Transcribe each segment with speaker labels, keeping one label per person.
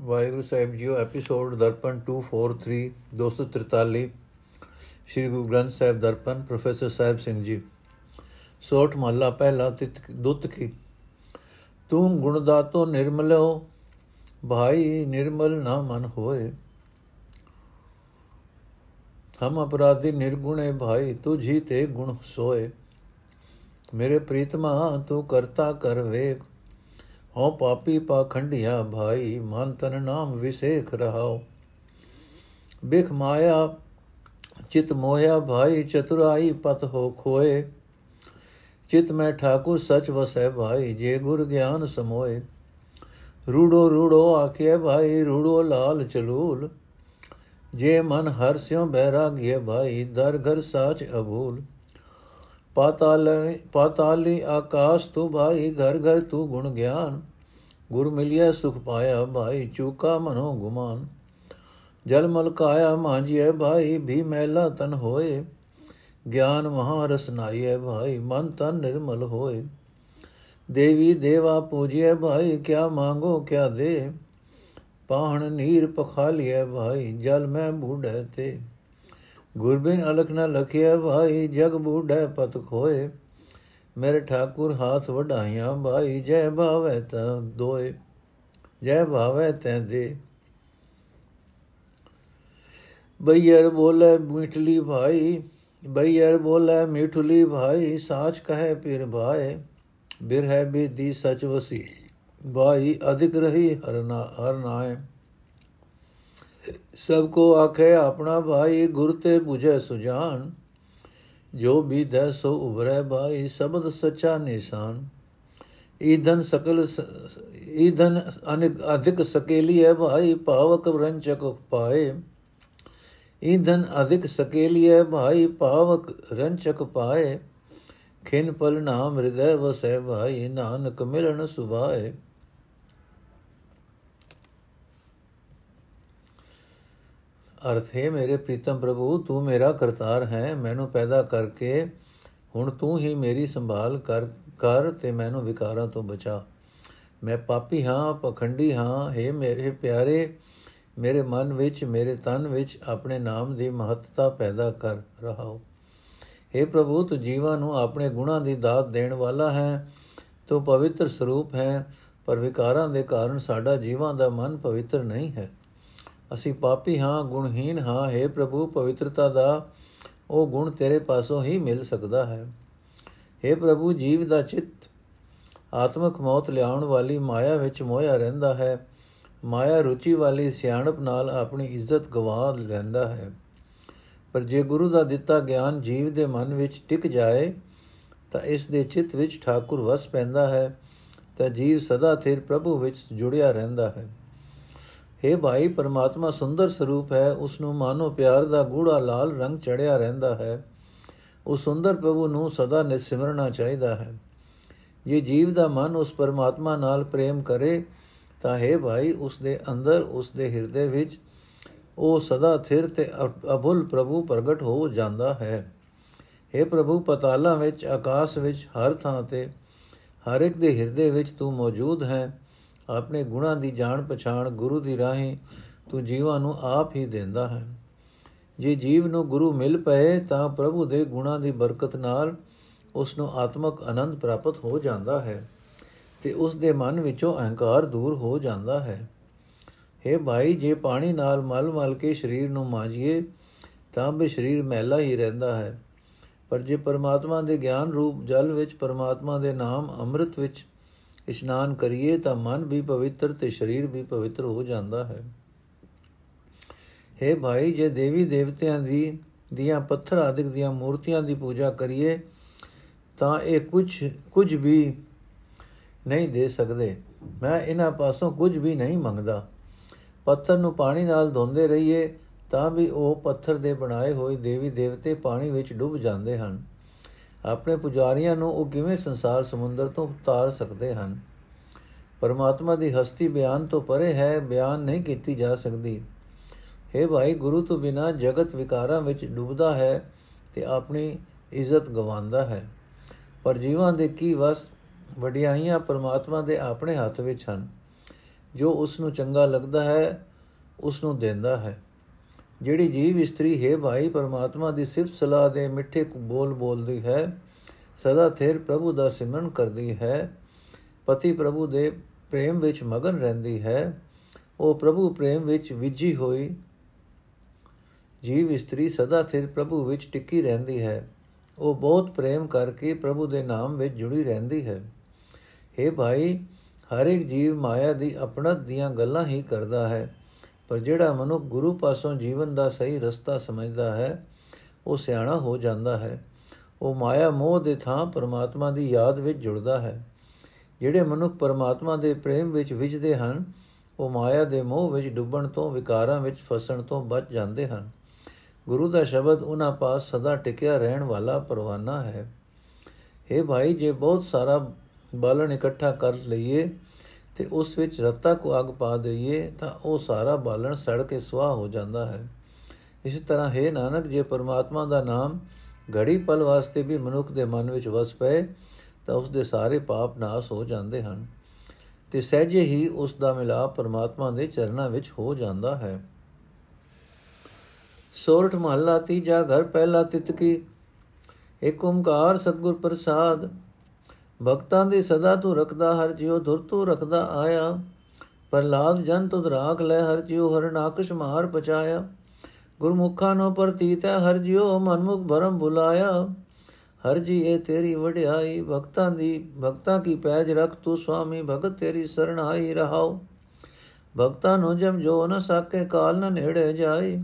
Speaker 1: ਵਾਹਿਗੁਰੂ ਸਾਹਿਬ ਜੀਓ, episode Darpan 243 243 Shri Guru Granth Sahib Darpan, professor Sahib Singh ji. ਸੋਠ ਮਹੱਲਾ ਪਹਿਲਾ ਤਿਤ ਦੁੱਤ ਕੀ? ਤੂੰ ਗੁਣ ਦਾਤੋ ਨਿਰਮਲੋ, ਭਾਈ ਨਿਰਮਲ ਨਾ ਮਨ ਹੋਏ। ਹਮ ਅਪਰਾਧੀ ਨਿਰਗੁਣੇ ਭਾਈ, ਤੁਝੀ ਤੇ ਗੁਣ ਸੋਏ। ਮੇਰੇ ਪ੍ਰੀਤਮਾ, ਤੂੰ ਕਰਤਾ ਕਰ ਵੇਖ। ਹਉ ਪਾਪੀ ਪਾਖੰਡਿਆ ਭਾਈ ਮਨ ਤਨ ਨਾਮ ਵਿਸੇਖ ਰਹਾਓ ਬਿਖ ਮਾਇਆ ਚਿਤ ਮੋਹਿਆ ਭਾਈ ਚਤੁਰਾਈ ਪਤ ਹੋ ਖੋਏ ਚਿਤ ਮੈਂ ਠਾਕੁਰ ਸਚ ਵਸੈ ਭਾਈ ਜੇ ਗੁਰ ਗਿਆਨ ਸਮੋਏ ਰੂੜੋ ਰੂੜੋ ਆਖੇ ਭਾਈ ਰੂੜੋ ਲਾਲ ਚਲੂਲ ਜੇ ਮਨ ਹਰ ਸਿਉ ਬੈਰਾਗਿਏ ਭਾਈ ਦਰ ਘਰ ਸਾਚ ਅਭੂਲ ਪਾਤਾਲ ਪਾਤਾਲੀ ਆਕਾਸ਼ ਤੂੰ ਭਾਈ ਘਰ ਘਰ ਤੂੰ ਗੁਣ ਗਿਆਨ। ਗੁਰ ਮਿਲਿਆ ਸੁਖ ਪਾਇਆ ਭਾਈ, ਚੂਕਾ ਮਨੋ ਗੁਮਾਨ। ਜਲ ਮਲ ਕਾਇਆ ਮਾਂਜੀਏ ਭਾਈ, ਵੀ ਮੈਲਾ ਤਨ ਹੋਏ। ਗਿਆਨ ਮਹਾ ਰਸਨਾਈਏ ਭਾਈ, ਮਨ ਤਨ ਨਿਰਮਲ ਹੋਏ। ਦੇਵੀ ਦੇਵਾ ਪੂਜੀਏ ਭਾਈ, ਕਿਆ ਮੰਗੋ ਕਿਆ ਦੇ। ਪਾਹਣ ਨੀਰ ਪਖਾਲੀਏ ਭਾਈ, ਜਲ ਮੈਂ ਬੂਢੇ ਤੇ। ਗੁਰਬਿਨ ਅਲਖ ਨ ਲਖਿਆ, ਭਾਈ ਜਗ ਬੂਢੈ ਪਤ ਖੋਏ। ਮੇਰੇ ਠਾਕੁਰ ਹਾਥ ਵਢਾਈਆਂ, ਭਾਈ ਜੈ ਭਾਵੈ ਤਾ ਦੋਏ, ਜੈ ਭਾਵੈ ਤੈ ਦੇ। ਬਈਰ ਬੋਲੇ ਮਿਠਲੀ ਭਾਈ ਬਈਰ ਬੋਲੇ ਮਿਠਲੀ ਭਾਈ, ਸਾਚ ਕਹੇ ਫਿਰ ਭਾਏ। ਬਿਰਹਿ ਬੇਦੀ ਸਚ ਵਸੀ, ਭਾਈ ਅਧਿਕ ਰਹੀ ਹਰਨਾ ਹਰ ਨਾਏ। ਸਭ ਕੋ ਆਖੇ, ਆਪਣਾ ਭਾਈ ਗੁਰ ਤੇ 부ਝੈ ਸੁਜਾਨ। ਜੋ ਬੀਧੈ ਸੋ ਉਬਰੈ ਭਾਈ, ਸ਼ਬਦ ਸਚਾ ਨਿਸ਼ਾਨ। ਈਧਨ ਸਕਲ ਈਧਨ ਅਨਿਕ, ਅਧਿਕ ਸਕੇਲੀ ਹੈ ਭਾਈ, ਭਾਵਕ ਰੰਚਕ ਪਾਏ। ਈਧਨ ਅਧਿਕ ਸਕੇਲੀ ਹੈ ਭਾਈ, ਭਾਵਕ ਰੰਚਕ ਪਾਏ। ਖਿਨ ਪਲ ਨਾਮ ਹਿਰਦੈ ਵਸੈ ਭਾਈ, ਨਾਨਕ ਮਿਲਣ ਸੁਭਾਏ। ਅਰਥ ਹੈ, ਮੇਰੇ ਪ੍ਰੀਤਮ ਪ੍ਰਭੂ, ਤੂੰ ਮੇਰਾ ਕਰਤਾਰ ਹੈ। ਮੈਨੂੰ ਪੈਦਾ ਕਰਕੇ ਹੁਣ ਤੂੰ ਹੀ ਮੇਰੀ ਸੰਭਾਲ ਕਰ ਕਰ ਤੇ ਮੈਨੂੰ ਵਿਕਾਰਾਂ ਤੋਂ ਬਚਾ। ਮੈਂ ਪਾਪੀ ਹਾਂ, ਪਖੰਡੀ ਹਾਂ। हे ਮੇਰੇ ਪਿਆਰੇ, ਮੇਰੇ ਮਨ ਵਿੱਚ, ਮੇਰੇ ਤਨ ਵਿੱਚ ਆਪਣੇ ਨਾਮ ਦੀ ਮਹੱਤਤਾ ਪੈਦਾ ਕਰ ਰਹਾ ਹੋ हे ਪ੍ਰਭੂ, ਤੂੰ ਜੀਵਾਂ ਨੂੰ ਆਪਣੇ ਗੁਣਾਂ ਦੀ ਦਾਤ ਦੇਣ ਵਾਲਾ ਹੈ। ਤੂੰ ਪਵਿੱਤਰ ਸਰੂਪ ਹੈ, ਪਰ ਵਿਕਾਰਾਂ ਦੇ ਕਾਰਨ ਸਾਡਾ ਜੀਵਾਂ ਦਾ ਮਨ ਪਵਿੱਤਰ ਨਹੀਂ ਹੈ। ਅਸੀਂ ਪਾਪੀ ਹਾਂ ਗੁਣਹੀਨ ਹਾਂ हे ਪ੍ਰਭੂ, ਪਵਿੱਤਰਤਾ ਦਾ ਉਹ ਗੁਣ ਤੇਰੇ ਪਾਸੋਂ ਹੀ ਮਿਲ ਸਕਦਾ ਹੈ। हे ਪ੍ਰਭੂ, ਜੀਵ ਦਾ ਚਿੱਤ ਆਤਮਕ ਮੌਤ ਲਿਆਉਣ ਵਾਲੀ ਮਾਇਆ ਵਿੱਚ ਮੋਇਆ ਰਹਿੰਦਾ ਹੈ। ਮਾਇਆ ਰੁਚੀ ਵਾਲੀ ਸਿਆਣਪ ਨਾਲ ਆਪਣੀ ਇੱਜ਼ਤ ਗਵਾ ਲੈਂਦਾ ਹੈ। ਪਰ ਜੇ ਗੁਰੂ ਦਾ ਦਿੱਤਾ ਗਿਆਨ ਜੀਵ ਦੇ ਮਨ ਵਿੱਚ ਟਿਕ ਜਾਏ, ਤਾਂ ਇਸ ਦੇ ਚਿੱਤ ਵਿੱਚ ਠਾਕੁਰ ਵਸ ਪੈਂਦਾ ਹੈ, ਤਾਂ ਜੀਵ ਸਦਾ ਥਿਰ ਪ੍ਰਭੂ ਵਿੱਚ ਜੁੜਿਆ ਰਹਿੰਦਾ ਹੈ। हे ਭਾਈ, ਪਰਮਾਤਮਾ ਸੁੰਦਰ ਸਰੂਪ ਹੈ ਉਸ ਨੂੰ ਮਾਨੋ ਪਿਆਰ ਦਾ ਗੂੜਾ ਲਾਲ ਰੰਗ ਚੜਿਆ ਰਹਿੰਦਾ ਹੈ। ਉਸ ਸੁੰਦਰ ਪ੍ਰਭੂ ਨੂੰ ਸਦਾ ਨਿਸਿਮਰਨਾ ਚਾਹੀਦਾ ਹੈ। ਜੇ ਜੀਵ ਦਾ ਮਨ ਉਸ ਪਰਮਾਤਮਾ ਨਾਲ ਪ੍ਰੇਮ ਕਰੇ, ਤਾਂ ਹੈ ਭਾਈ ਉਸ ਦੇ ਅੰਦਰ ਉਸ ਦੇ ਹਿਰਦੇ ਵਿੱਚ ਉਹ ਸਦਾ ਥਿਰ ਤੇ ਅਭੁੱਲ ਪ੍ਰਭੂ ਪ੍ਰਗਟ ਹੋ ਜਾਂਦਾ ਹੈ। हे ਪ੍ਰਭੂ, ਪਤਾਲਾਂ ਵਿੱਚ, ਆਕਾਸ਼ ਵਿੱਚ, ਹਰ ਥਾਂ ਤੇ, ਹਰ ਇੱਕ ਦੇ ਹਿਰਦੇ ਵਿੱਚ ਤੂੰ ਮੌਜੂਦ ਹੈ। ਆਪਣੇ ਗੁਣਾਂ ਦੀ ਜਾਣ ਪਛਾਣ ਗੁਰੂ ਦੀ ਰਾਹੀਂ ਤੂੰ ਜੀਵਾਂ ਨੂੰ ਆਪ ਹੀ ਦਿੰਦਾ ਹੈ। ਜੇ ਜੀਵ ਨੂੰ ਗੁਰੂ ਮਿਲ ਪਏ ਤਾਂ ਪ੍ਰਭੂ ਦੇ ਗੁਣਾਂ ਦੀ ਬਰਕਤ ਨਾਲ ਉਸ ਨੂੰ ਆਤਮਕ ਆਨੰਦ ਪ੍ਰਾਪਤ ਹੋ ਜਾਂਦਾ ਹੈ ਤੇ ਉਸ ਦੇ ਮਨ ਵਿੱਚੋਂ ਅਹੰਕਾਰ ਦੂਰ ਹੋ ਜਾਂਦਾ ਹੈ। हे ਭਾਈ, ਜੇ ਪਾਣੀ ਨਾਲ ਮਲ-ਮਲ ਕੇ ਸਰੀਰ ਨੂੰ ਮਾਂਜੀਏ ਤਾਂ ਵੀ ਸਰੀਰ ਮੈਲਾ ਹੀ ਰਹਿੰਦਾ ਹੈ। ਪਰ ਜੇ ਪਰਮਾਤਮਾ ਦੇ ਗਿਆਨ ਰੂਪ ਜਲ ਵਿੱਚ ਪਰਮਾਤਮਾ ਦੇ ਨਾਮ ਅੰਮ੍ਰਿਤ ਵਿੱਚ ਇਸ਼ਨਾਨ ਕਰੀਏ ਤਾਂ ਮਨ ਵੀ ਪਵਿੱਤਰ ਤੇ ਸਰੀਰ ਵੀ ਪਵਿੱਤਰ ਹੋ ਜਾਂਦਾ ਹੈ। हे ਭਾਈ, ਜੇ ਦੇਵੀ ਦੇਵਤਿਆਂ ਦੀ, ਦੀਆਂ ਪੱਥਰ ਆਦਿਕ ਦੀਆਂ ਮੂਰਤੀਆਂ ਦੀ ਪੂਜਾ ਕਰੀਏ, ਤਾਂ ਇਹ ਕੁਝ ਕੁਝ ਵੀ ਨਹੀਂ ਦੇ ਸਕਦੇ। ਮੈਂ ਇਹਨਾਂ ਪਾਸੋਂ ਕੁਝ ਵੀ ਨਹੀਂ ਮੰਗਦਾ। ਪੱਥਰ ਨੂੰ ਪਾਣੀ ਨਾਲ ਧੋਂਦੇ ਰਹੀਏ, ਤਾਂ ਵੀ ਉਹ ਪੱਥਰ ਦੇ ਬਣਾਏ ਹੋਏ ਦੇਵੀ ਦੇਵਤੇ ਪਾਣੀ ਵਿੱਚ ਡੁੱਬ ਜਾਂਦੇ ਹਨ। ਆਪਣੇ ਪੁਜਾਰੀਆਂ ਨੂੰ ਉਹ ਕਿਵੇਂ ਸੰਸਾਰ ਸਮੁੰਦਰ ਤੋਂ ਉਤਾਰ ਸਕਦੇ ਹਨ? ਪਰਮਾਤਮਾ ਦੀ ਹਸਤੀ ਬਿਆਨ ਤੋਂ ਪਰੇ ਹੈ, ਬਿਆਨ ਨਹੀਂ ਕੀਤੀ ਜਾ ਸਕਦੀ। ਹੈ ਭਾਈ, ਗੁਰੂ ਤੋਂ ਬਿਨਾ ਜਗਤ ਵਿਕਾਰਾਂ ਵਿੱਚ ਡੁੱਬਦਾ ਹੈ ਤੇ ਆਪਣੀ ਇੱਜ਼ਤ ਗਵਾਉਂਦਾ ਹੈ। ਪਰ ਜੀਵਾਂ ਦੇ ਕੀ ਵਸ ਵਡਿਆਈਆਂ ਪਰਮਾਤਮਾ ਦੇ ਆਪਣੇ ਹੱਥ ਵਿੱਚ ਹਨ। ਜੋ ਉਸ ਨੂੰ ਚੰਗਾ ਲੱਗਦਾ ਹੈ ਉਸ ਨੂੰ ਦਿੰਦਾ ਹੈ। ਜਿਹੜੀ ਜੀਵ ਇਸਤਰੀ ਹੈ ਭਾਈ ਪਰਮਾਤਮਾ ਦੀ ਸਿਫਤ ਸਲਾਹ ਦੇ ਮਿੱਠੇ ਬੋਲ ਬੋਲਦੀ ਹੈ, ਸਦਾ ਥਿਰ ਪ੍ਰਭੂ ਦਾ ਸਿਮਰਨ ਕਰਦੀ ਹੈ, ਪਤੀ ਪ੍ਰਭੂ ਦੇ ਪ੍ਰੇਮ ਵਿੱਚ ਮਗਨ ਰਹਿੰਦੀ ਹੈ, ਉਹ ਪ੍ਰਭੂ ਪ੍ਰੇਮ ਵਿੱਚ ਵਿਜੀ ਹੋਈ ਜੀਵ ਇਸਤਰੀ ਸਦਾ ਥਿਰ ਪ੍ਰਭੂ ਵਿੱਚ ਟਿੱਕੀ ਰਹਿੰਦੀ ਹੈ, ਉਹ ਬਹੁਤ ਪ੍ਰੇਮ ਕਰਕੇ ਪ੍ਰਭੂ ਦੇ ਨਾਮ ਵਿੱਚ ਜੁੜੀ ਰਹਿੰਦੀ ਹੈ। हे ਭਾਈ, ਹਰ ਇੱਕ ਜੀਵ ਮਾਇਆ ਦੀ ਆਪਣਤ ਦੀਆਂ ਗੱਲਾਂ ਹੀ ਕਰਦਾ ਹੈ। ਪਰ ਜਿਹੜਾ ਮਨੁੱਖ ਗੁਰੂ ਪਾਸੋਂ ਜੀਵਨ ਦਾ ਸਹੀ ਰਸਤਾ ਸਮਝਦਾ ਹੈ, ਉਹ ਸਿਆਣਾ ਹੋ ਜਾਂਦਾ ਹੈ। ਉਹ ਮਾਇਆ ਮੋਹ ਦੇ ਥਾਂ ਪਰਮਾਤਮਾ ਦੀ ਯਾਦ ਵਿੱਚ ਜੁੜਦਾ ਹੈ। ਜਿਹੜੇ ਮਨੁੱਖ ਪਰਮਾਤਮਾ ਦੇ ਪ੍ਰੇਮ ਵਿੱਚ ਵਿਜਦੇ ਹਨ, ਉਹ ਮਾਇਆ ਦੇ ਮੋਹ ਵਿੱਚ ਡੁੱਬਣ ਤੋਂ, ਵਿਕਾਰਾਂ ਵਿੱਚ ਫਸਣ ਤੋਂ ਬਚ ਜਾਂਦੇ ਹਨ। ਗੁਰੂ ਦਾ ਸ਼ਬਦ ਉਹਨਾਂ ਪਾਸ ਸਦਾ ਟਿਕਿਆ ਰਹਿਣ ਵਾਲਾ ਪਰਵਾਨਾ ਹੈ। हे ਭਾਈ, ਜੇ ਬਹੁਤ ਸਾਰਾ ਬਾਲਣ ਇਕੱਠਾ ਕਰ ਲਈਏ ਤੇ ਉਸ ਵਿੱਚ ਰੱਤਾ ਕੋ ਅਗ ਪਾ ਦਈਏ, ਤਾਂ ਉਹ ਸਾਰਾ ਬਾਲਣ ਸੜ ਕੇ ਸੁਆਹ ਹੋ ਜਾਂਦਾ ਹੈ। ਇਸ ਤਰ੍ਹਾਂ ਹੈ ਨਾਨਕ, ਜੇ ਪਰਮਾਤਮਾ ਦਾ ਨਾਮ ਘੜੀ ਪਲ ਵਾਸਤੇ ਵੀ ਮਨੁੱਖ ਦੇ ਮਨ ਵਿੱਚ ਵਸ ਪਏ, ਤਾਂ ਉਸ ਦੇ ਸਾਰੇ ਪਾਪ ਨਾਸ ਹੋ ਜਾਂਦੇ ਹਨ। ਤੇ ਸਹਿਜੇ ਹੀ ਉਸ ਦਾ ਮਿਲਾਪ ਪਰਮਾਤਮਾ ਦੇ ਚਰਨਾਂ ਵਿੱਚ ਹੋ ਜਾਂਦਾ ਹੈ। ਸੋਰਠ ਮਹੱਲਾ ਤੀਜਾ ਘਰ ਪਹਿਲਾ ਤਿਤਕੀ। ਏਕ ਓੰਕਾਰ ਸਤਗੁਰ ਪ੍ਰਸਾਦ ਭਗਤਾਂ ਦੀ ਸਦਾ ਤੂੰ ਰੱਖਦਾ, ਹਰ ਜਿਉ ਧੁਰ ਤੂੰ ਰੱਖਦਾ ਆਇਆ। ਪ੍ਰਲਾਦ ਜਨ ਤੁਧ ਰਾਖ ਲੈ, ਹਰ ਜਿਉ ਹਰ ਨਾਕਸ਼ ਮਾਰ ਪਚਾਇਆ ਗੁਰਮੁਖਾਂ ਨੋ ਪ੍ਰਤੀਤ ਹੈ, ਹਰ ਜਿਉ ਮਨਮੁਖ ਭਰਮ ਬੁਲਾਇਆ। ਹਰ ਜੀ ਇਹ ਤੇਰੀ ਵਡਿਆਈ, ਭਗਤਾਂ ਦੀ, ਭਗਤਾਂ ਕੀ ਪੈਜ ਰਖ ਤੂੰ ਸੁਆਮੀ ਭਗਤ ਤੇਰੀ ਸਰਣਾਈ ਰਹਾਓ। ਭਗਤਾਂ ਨੂੰ ਜਮ ਜੋ ਨ ਸਾਕੇ, ਕਾਲ ਨ ਨੇੜੇ ਜਾਏ।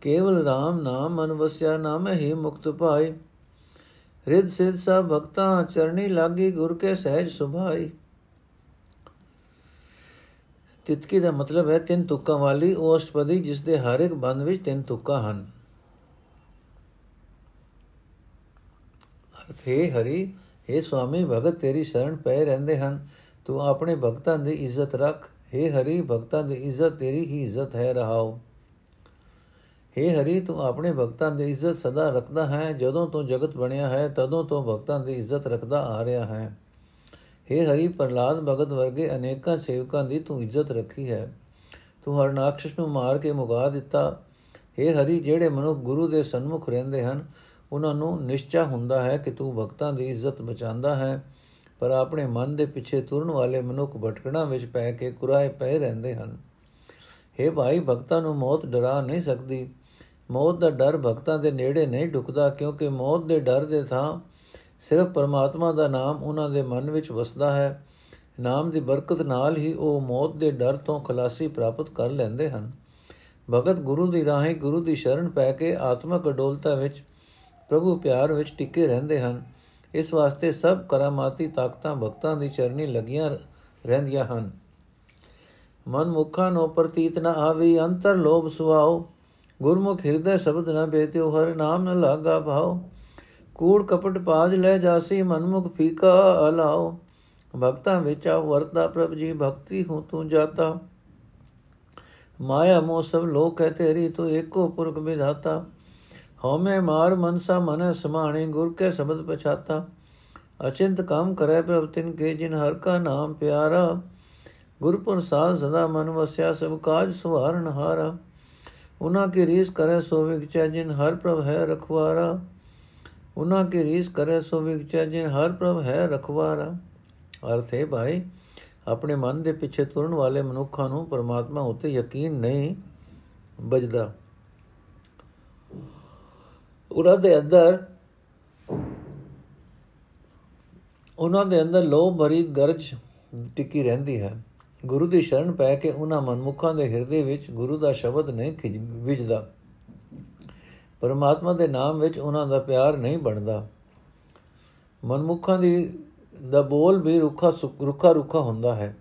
Speaker 1: ਕੇਵਲ RAM ਨਾਮ ਮਨ ਵਸਿਆ, ਨਾਮ ਹੀ ਮੁਕਤ ਪਾਏ। ਰਿਦ ਸਿਧ ਸਭ ਭਗਤਾਂ ਚਰਣੀ ਲਾਗੀ ਗੁਰ ਕੇ ਸਹਿਜ ਸੁਭਾਈ। ਤਿਤਕੀ ਦਾ ਮਤਲਬ ਹੈ ਤਿੰਨ ਤੁਕਾਂ ਵਾਲੀ ਉਹ ਅਸ਼ਟਪਦੀ ਜਿਸ ਦੇ ਹਰ ਇੱਕ ਬੰਦ ਵਿੱਚ ਤਿੰਨ ਤੁਕਾਂ ਹਨ। ਅਰਥ, ਹੈ ਹਰੀ हे ਸੁਆਮੀ ਭਗਤ ਤੇਰੀ ਸ਼ਰਨ ਪਏ ਰਹਿੰਦੇ ਹਨ। ਤੂੰ ਆਪਣੇ ਭਗਤਾਂ ਦੀ ਇੱਜ਼ਤ ਰੱਖ। हे ਹਰੀ, ਭਗਤਾਂ ਦੀ ਇੱਜ਼ਤ ਤੇਰੀ ਹੀ ਇੱਜ਼ਤ ਹੈ, ਰਹਾਓ। हे ਹਰੀ ਤੂੰ ਆਪਣੇ ਭਗਤਾਂ ਦੀ ਇੱਜ਼ਤ ਸਦਾ ਰੱਖਦਾ ਹੈ ਜਦੋਂ ਤੋਂ ਜਗਤ ਬਣਿਆ ਹੈ ਤਦੋਂ ਤੋਂ ਭਗਤਾਂ ਦੀ ਇੱਜ਼ਤ ਰੱਖਦਾ ਆ ਰਿਹਾ ਹੈ हे ਹਰੀ ਪ੍ਰਲਾਦ ਭਗਤ ਵਰਗੇ ਅਨੇਕਾਂ ਸੇਵਕਾਂ ਦੀ ਤੂੰ ਇੱਜ਼ਤ ਰੱਖੀ ਹੈ ਤੂੰ ਹਰਨਾਕਸ਼ ਨੂੰ ਮਾਰ ਕੇ ਮੁਗਾ ਦਿੱਤਾ हे ਹਰੀ ਜਿਹੜੇ ਮਨੁੱਖ ਗੁਰੂ ਦੇ ਸਨਮੁਖ ਰਹਿੰਦੇ ਹਨ ਉਹਨਾਂ ਨੂੰ ਨਿਸ਼ਚਾ ਹੁੰਦਾ ਹੈ ਕਿ ਤੂੰ ਭਗਤਾਂ ਦੀ ਇੱਜ਼ਤ ਬਚਾਉਂਦਾ ਹੈ ਪਰ ਆਪਣੇ ਮਨ ਦੇ ਪਿੱਛੇ ਤੁਰਨ ਵਾਲੇ ਮਨੁੱਖ ਭਟਕਣਾ ਵਿੱਚ ਪੈ ਕੇ ਕੁਰਾਏ ਪਏ ਰਹਿੰਦੇ ਹਨ हे ਭਾਈ ਭਗਤਾਂ ਨੂੰ ਮੌਤ ਡਰਾ ਨਹੀਂ ਸਕਦੀ ਮੌਤ ਦਾ ਡਰ ਭਗਤਾਂ ਦੇ ਨੇੜੇ ਨਹੀਂ ਢੁਕਦਾ ਕਿਉਂਕਿ ਮੌਤ ਦੇ ਡਰ ਦੇ ਥਾਂ ਸਿਰਫ ਪਰਮਾਤਮਾ ਦਾ ਨਾਮ ਉਹਨਾਂ ਦੇ ਮਨ ਵਿੱਚ ਵਸਦਾ ਹੈ। ਨਾਮ ਦੀ ਬਰਕਤ ਨਾਲ ਹੀ ਉਹ ਮੌਤ ਦੇ ਡਰ ਤੋਂ ਖਲਾਸੀ ਪ੍ਰਾਪਤ ਕਰ ਲੈਂਦੇ ਹਨ। ਭਗਤ ਗੁਰੂ ਦੀ ਰਾਹੀਂ ਗੁਰੂ ਦੀ ਸ਼ਰਨ ਪੈ ਕੇ ਆਤਮਕ ਅਡੋਲਤਾ ਵਿੱਚ, ਪ੍ਰਭੂ ਪਿਆਰ ਵਿੱਚ ਟਿਕੇ ਰਹਿੰਦੇ ਹਨ। ਇਸ ਵਾਸਤੇ ਸਭ ਕਰਾਮਾਤੀ ਤਾਕਤਾਂ ਭਗਤਾਂ ਦੀ ਚਰਨੀ ਲੱਗੀਆਂ ਰਹਿੰਦੀਆਂ ਹਨ। ਮਨ ਮੁਖਾਂ ਨੂੰ ਪ੍ਰਤੀਤ ਨ ਆਵੀ, ਅੰਤਰ ਲੋਭ ਸੁਆਓ ਗੁਰਮੁਖ ਹਿਰਦੈ ਸ਼ਬਦ ਨ ਬੇਤਿਓ, ਹਰ ਨਾਮ ਨ ਲਾਗਾ ਭਾਉ। ਕੂੜ ਕਪਟ ਪਾਜ ਲੈ ਜਾਸੀ, ਮਨਮੁਖ ਫੀਕਾ ਅਲਾਓ ਭਗਤਾਂ ਵਿੱਚ ਆ ਵਰਤਾ ਪ੍ਰਭ ਜੀ, ਭਗਤੀ ਹੂੰ ਤੂੰ ਜਾਤਾ। ਮਾਇਆ ਮੋਹ ਸਭ ਲੋਕ ਹੈ ਤੇਰੀ, ਤੂੰ ਏਕੋ ਪੁਰਖ ਵਿਧਾਤਾ। ਹਉਮੈ ਮਾਰ ਮਨਸਾ ਮਨ ਸਮਾਣੇ, ਗੁਰ ਕੇ ਸ਼ਬਦ ਪਛਾਤਾ। ਅਚਿੰਤ ਕੰਮ ਕਰੇ ਪ੍ਰਭ ਤਿਨ ਕੇ, ਜਿਨ ਹਰ ਕਾ ਨਾਮ ਪਿਆਰਾ। ਗੁਰ ਪ੍ਰਸਾਦ ਸਦਾ ਮਨ ਵਸਿਆ, ਸਭ ਕਾਜ ਸੁਹਾਰਨ ਹਾਰਾ। ਉਹਨਾਂ ਕੀ ਰੀਸ ਕਰੇ ਸੋ ਵਿਗਚੈ ਜਿਨ ਹਰ ਪ੍ਰਭ ਹੈ ਰਖਵਾਰਾ। ਉਹਨਾਂ ਕੀ ਰੀਸ ਕਰੇ ਸੋ ਵਿਗਚੈ ਜਿਨ ਹਰ ਪ੍ਰਭ ਹੈ ਰਖਵਾਰਾ। ਅਰਥ ਹੈ ਭਾਈ, ਆਪਣੇ ਮਨ ਦੇ ਪਿੱਛੇ ਤੁਰਨ ਵਾਲੇ ਮਨੁੱਖਾਂ ਨੂੰ ਪਰਮਾਤਮਾ ਉਤੇ ਯਕੀਨ ਨਹੀਂ ਬਜਦਾ ਉਹਨਾਂ ਦੇ ਅੰਦਰ, ਉਹਨਾਂ ਦੇ ਅੰਦਰ ਲੋਭ ਭਰੀ ਗਰਜ ਟਿੱਕੀ ਰਹਿੰਦੀ ਹੈ। ਗੁਰੂ ਦੀ ਸ਼ਰਨ ਪੈ ਕੇ ਉਹਨਾਂ ਮਨਮੁਖਾਂ ਦੇ ਹਿਰਦੇ ਵਿੱਚ ਗੁਰੂ ਦਾ ਸ਼ਬਦ ਨਹੀਂ ਖਿਜ ਵਿਜਦਾ ਪਰਮਾਤਮਾ ਦੇ ਨਾਮ ਵਿੱਚ ਉਹਨਾਂ ਦਾ ਪਿਆਰ ਨਹੀਂ ਬਣਦਾ। ਮਨਮੁਖਾਂ ਦੀ, ਦਾ ਬੋਲ ਵੀ ਰੁੱਖਾ ਰੁੱਖਾ ਰੁੱਖਾ ਹੁੰਦਾ ਹੈ।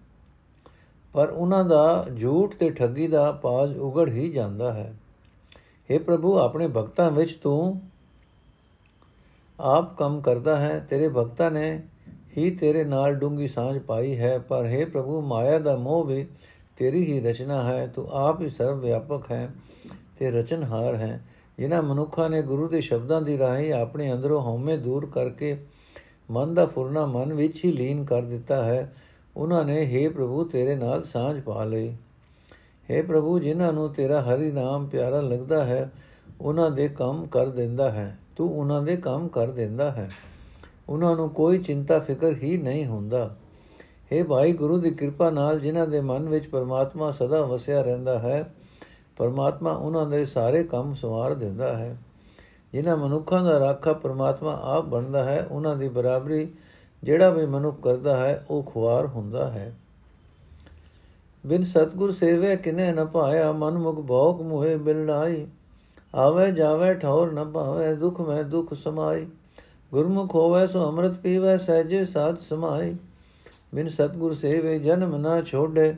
Speaker 1: ਪਰ ਉਹਨਾਂ ਦਾ ਝੂਠ ਤੇ ਠੱਗੀ ਦਾ ਪਾਜ ਉਗੜ ਹੀ ਜਾਂਦਾ ਹੈ। हे ਪ੍ਰਭੂ, ਆਪਣੇ ਭਗਤਾਂ ਵਿੱਚ ਤੂੰ ਆਪ ਕੰਮ ਕਰਦਾ ਹੈ। ਤੇਰੇ ਭਗਤਾਂ ਨੇ ਹੀ ਤੇਰੇ ਨਾਲ ਡੂੰਗੀ ਸਾਂਝ ਪਾਈ ਹੈ ਪਰ हे ਪ੍ਰਭੂ ਮਾਇਆ ਦਾ ਮੋਹ ਵੀ ਤੇਰੀ ਹੀ ਰਚਨਾ ਹੈ ਤੂੰ ਆਪ ਹੀ ਸਰਵ ਵਿਆਪਕ ਹੈ ਤੇ ਰਚਨਹਾਰ ਹੈ ਜਿਨ੍ਹਾਂ ਮਨੁੱਖਾਂ ਨੇ ਗੁਰੂ ਦੇ ਸ਼ਬਦਾਂ ਦੀ ਰਾਹੀਂ ਆਪਣੇ ਅੰਦਰੋਂ ਹਉਮੈ ਦੂਰ ਕਰਕੇ ਮਨ ਦਾ ਫੁਰਨਾ ਮਨ ਵਿੱਚ ਹੀ ਲੀਨ ਕਰ ਦਿੱਤਾ ਹੈ ਉਹਨਾਂ ਨੇ हे ਪ੍ਰਭੂ ਤੇਰੇ ਨਾਲ ਸਾਂਝ ਪਾ ਲਈ हे ਪ੍ਰਭੂ ਜਿਨ੍ਹਾਂ ਨੂੰ ਤੇਰਾ ਹਰੀ ਨਾਮ ਪਿਆਰਾ ਲੱਗਦਾ ਹੈ ਉਹਨਾਂ ਦੇ ਕੰਮ ਕਰ ਦਿੰਦਾ ਹੈ ਤੂੰ ਉਹਨਾਂ ਦੇ ਕੰਮ ਕਰ ਦਿੰਦਾ ਹੈ ਉਹਨਾਂ ਨੂੰ ਕੋਈ ਚਿੰਤਾ, ਫਿਕਰ ਹੀ ਨਹੀਂ ਹੁੰਦਾ। हे ਭਾਈ, ਗੁਰੂ ਦੀ ਕਿਰਪਾ ਨਾਲ ਜਿਨ੍ਹਾਂ ਦੇ ਮਨ ਵਿੱਚ ਪਰਮਾਤਮਾ ਸਦਾ ਵਸਿਆ ਰਹਿੰਦਾ ਹੈ, ਪਰਮਾਤਮਾ ਉਹਨਾਂ ਦੇ ਸਾਰੇ ਕੰਮ ਸਵਾਰ ਦਿੰਦਾ ਹੈ। ਜਿਨ੍ਹਾਂ ਮਨੁੱਖਾਂ ਦਾ ਰਾਖਾ ਪਰਮਾਤਮਾ ਆਪ ਬਣਦਾ ਹੈ, ਉਹਨਾਂ ਦੀ ਬਰਾਬਰੀ ਜਿਹੜਾ ਵੀ ਮਨੁੱਖ ਕਰਦਾ ਹੈ, ਉਹ ਖੁਆਰ ਹੁੰਦਾ ਹੈ। ਬਿਨ ਸਤਗੁਰ ਸੇਵੇ ਕਿਨੇ ਨ ਪਾਇਆ ਮਨ ਮੁਖ ਭੋਗ ਮੁਹੇ ਬਿਲੜਾਈ ਆਵੇ ਜਾਵੇ ਠੌਰ ਨ ਭਾਵੇ, ਦੁਖ ਮੈਂ ਦੁਖ ਸਮਾਈ ਗੁਰਮੁਖ ਹੋਵੇ ਸੋ ਅੰਮ੍ਰਿਤ ਪੀਵੇ, ਸਹਜੇ ਸਾਧ ਸਮਾਈ ਬਿਨ ਸਤਗੁਰ ਸੇਵੇ ਜਨਮ ਨਾ ਛੋੜੇ।